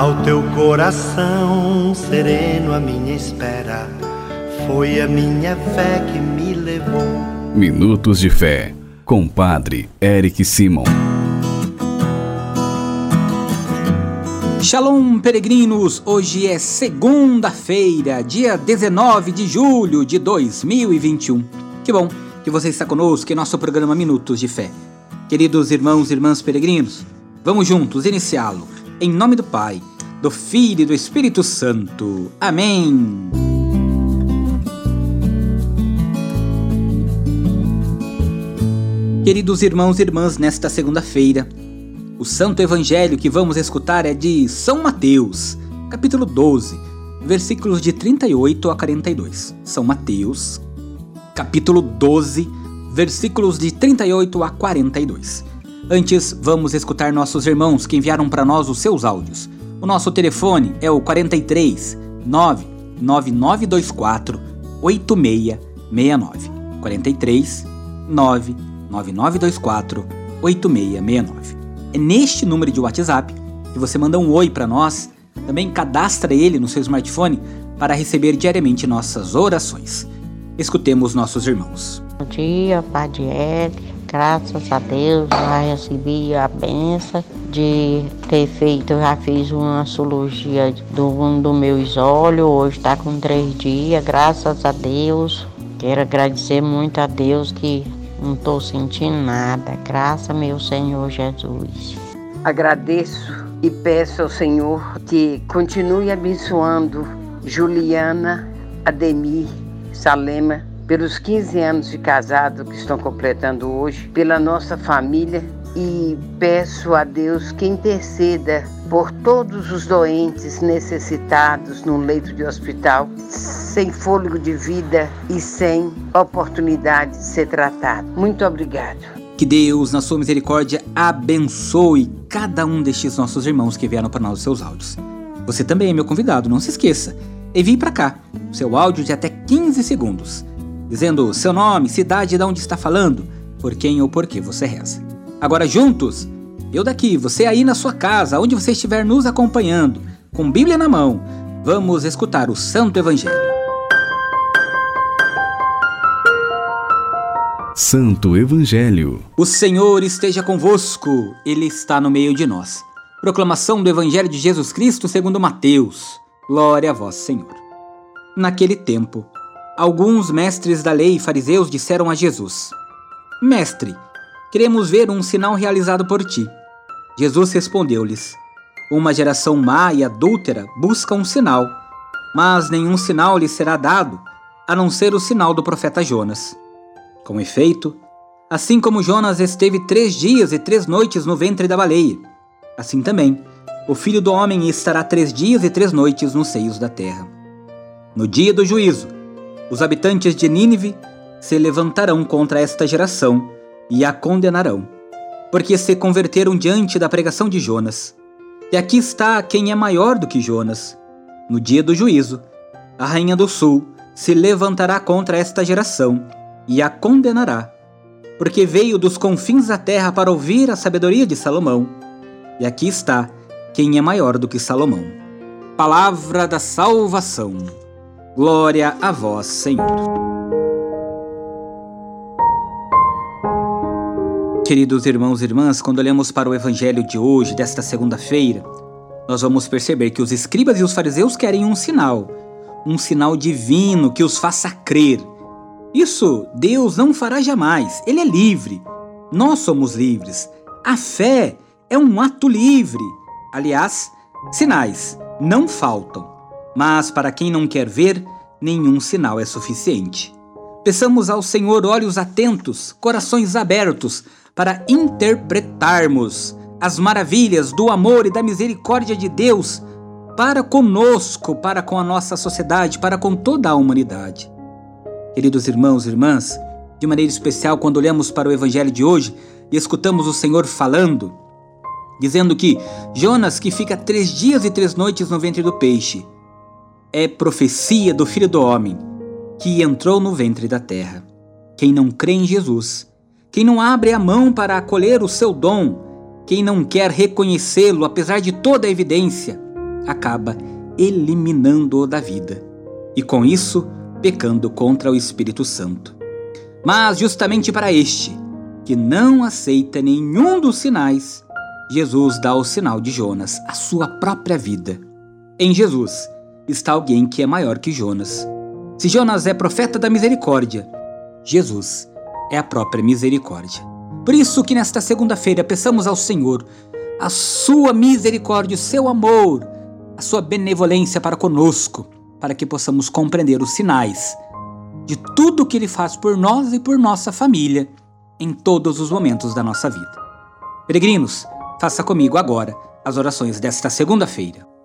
Ao teu coração sereno, a minha espera foi a minha fé que me levou. Minutos de Fé, com Padre Eric Simon. Shalom, peregrinos! Hoje é segunda-feira, dia 19 de julho de 2021. Que bom que você está conosco em nosso programa Minutos de Fé. Queridos irmãos e irmãs peregrinos, vamos juntos iniciá-lo. Em nome do Pai, do Filho e do Espírito Santo. Amém. Queridos irmãos e irmãs, nesta segunda-feira, o santo evangelho que vamos escutar é de São Mateus, capítulo 12, versículos de 38 a 42. São Mateus, capítulo 12, versículos de 38 a 42. Antes, vamos escutar nossos irmãos que enviaram para nós os seus áudios. O nosso telefone é o 43 99924 8669. 43 99924 8669. É neste número de WhatsApp que você manda um oi para nós, também cadastra ele no seu smartphone para receber diariamente nossas orações. Escutemos nossos irmãos. Bom dia, Padre Eric. Graças a Deus, já recebi a benção de ter feito, já fiz uma cirurgia do um dos meus olhos, hoje está com três dias, graças a Deus. Quero agradecer muito a Deus que não estou sentindo nada, graças meu Senhor Jesus. Agradeço e peço ao Senhor que continue abençoando Juliana, Ademir, Salema, pelos 15 anos de casado que estão completando hoje, pela nossa família e peço a Deus que interceda por todos os doentes necessitados no leito de hospital, sem fôlego de vida e sem oportunidade de ser tratado. Muito obrigado. Que Deus, na sua misericórdia, abençoe cada um destes nossos irmãos que vieram para nós os seus áudios. Você também é meu convidado, não se esqueça envie para cá seu áudio de até 15 segundos, dizendo seu nome, cidade de onde está falando, por quem ou por que você reza. Agora juntos, eu daqui, você aí na sua casa, onde você estiver nos acompanhando, com Bíblia na mão, vamos escutar o Santo Evangelho. Santo Evangelho. O Senhor esteja convosco, Ele está no meio de nós. Proclamação do Evangelho de Jesus Cristo segundo Mateus. Glória a vós, Senhor. Naquele tempo, alguns mestres da lei e fariseus disseram a Jesus: Mestre, queremos ver um sinal realizado por ti. Jesus respondeu-lhes: Uma geração má e adúltera busca um sinal, mas nenhum sinal lhe será dado, a não ser o sinal do profeta Jonas. Com efeito, assim como Jonas esteve três dias e três noites no ventre da baleia, assim também o filho do homem estará três dias e três noites nos seios da terra. No dia do juízo, os habitantes de Nínive se levantarão contra esta geração e a condenarão, porque se converteram diante da pregação de Jonas. E aqui está quem é maior do que Jonas. No dia do juízo, a rainha do sul se levantará contra esta geração e a condenará, porque veio dos confins da terra para ouvir a sabedoria de Salomão. E aqui está quem é maior do que Salomão. Palavra da salvação. Glória a vós, Senhor. Queridos irmãos e irmãs, quando olhamos para o evangelho de hoje, desta segunda-feira, nós vamos perceber que os escribas e os fariseus querem um sinal, um sinal divino que os faça crer. Isso Deus não fará jamais, ele é livre. Nós somos livres. A fé é um ato livre. Aliás, sinais não faltam, mas para quem não quer ver, nenhum sinal é suficiente. Peçamos ao Senhor olhos atentos, corações abertos, para interpretarmos as maravilhas do amor e da misericórdia de Deus para conosco, para com a nossa sociedade, para com toda a humanidade. Queridos irmãos e irmãs, de maneira especial quando olhamos para o Evangelho de hoje e escutamos o Senhor falando, dizendo que Jonas, que fica três dias e três noites no ventre do peixe, é profecia do Filho do Homem, que entrou no ventre da terra. Quem não crê em Jesus, quem não abre a mão para acolher o seu dom, quem não quer reconhecê-lo apesar de toda a evidência, acaba eliminando-o da vida e, com isso, pecando contra o Espírito Santo. Mas, justamente para este, que não aceita nenhum dos sinais, Jesus dá o sinal de Jonas, a sua própria vida. Em Jesus está alguém que é maior que Jonas. Se Jonas é profeta da misericórdia, Jesus é a própria misericórdia. Por isso que nesta segunda-feira peçamos ao Senhor a sua misericórdia, o seu amor, a sua benevolência para conosco, para que possamos compreender os sinais de tudo que ele faz por nós e por nossa família em todos os momentos da nossa vida. Peregrinos, faça comigo agora as orações desta segunda-feira.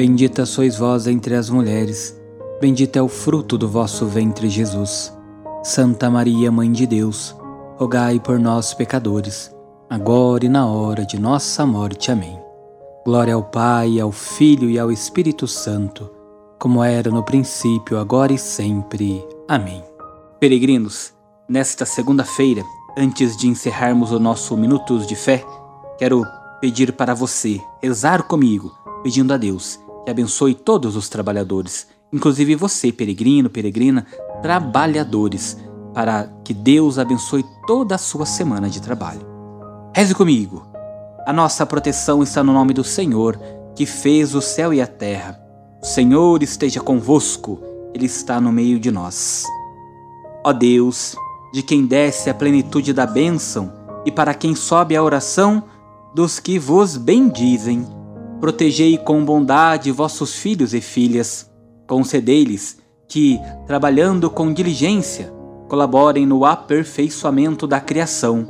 Bendita sois vós entre as mulheres, bendito é o fruto do vosso ventre, Jesus. Santa Maria, Mãe de Deus, rogai por nós, pecadores, agora e na hora de nossa morte. Amém. Glória ao Pai, ao Filho e ao Espírito Santo, como era no princípio, agora e sempre. Amém. Peregrinos, nesta segunda-feira, antes de encerrarmos o nosso Minutos de Fé, quero pedir para você rezar comigo, pedindo a Deus que abençoe todos os trabalhadores, inclusive você, peregrino, peregrina, trabalhadores, para que Deus abençoe toda a sua semana de trabalho. Reze comigo. A nossa proteção está no nome do Senhor, que fez o céu e a terra. O Senhor esteja convosco, Ele está no meio de nós. Ó Deus, de quem desce a plenitude da bênção e para quem sobe a oração dos que vos bendizem, protegei com bondade vossos filhos e filhas, concedei-lhes que, trabalhando com diligência, colaborem no aperfeiçoamento da criação,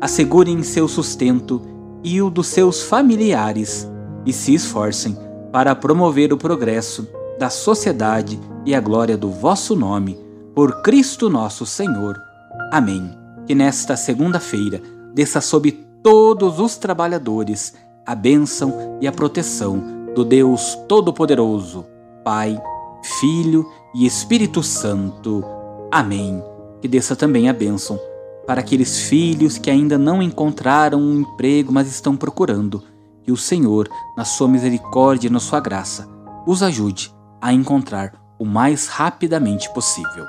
assegurem seu sustento e o dos seus familiares e se esforcem para promover o progresso da sociedade e a glória do vosso nome, por Cristo nosso Senhor. Amém. Que nesta segunda-feira desça sobre todos os trabalhadores a bênção e a proteção do Deus Todo-Poderoso, Pai, Filho e Espírito Santo. Amém. Que desça também a bênção para aqueles filhos que ainda não encontraram um emprego, mas estão procurando. Que o Senhor, na sua misericórdia e na sua graça, os ajude a encontrar o mais rapidamente possível.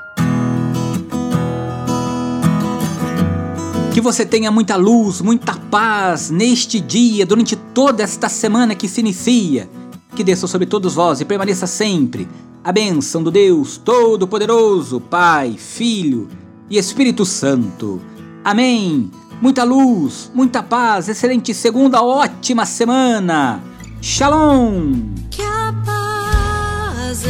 Que você tenha muita luz, muita paz neste dia, durante toda esta semana que se inicia. Que desça sobre todos vós e permaneça sempre a bênção do Deus Todo-Poderoso, Pai, Filho e Espírito Santo. Amém. Muita luz, muita paz, excelente segunda, ótima semana. Shalom. Que a paz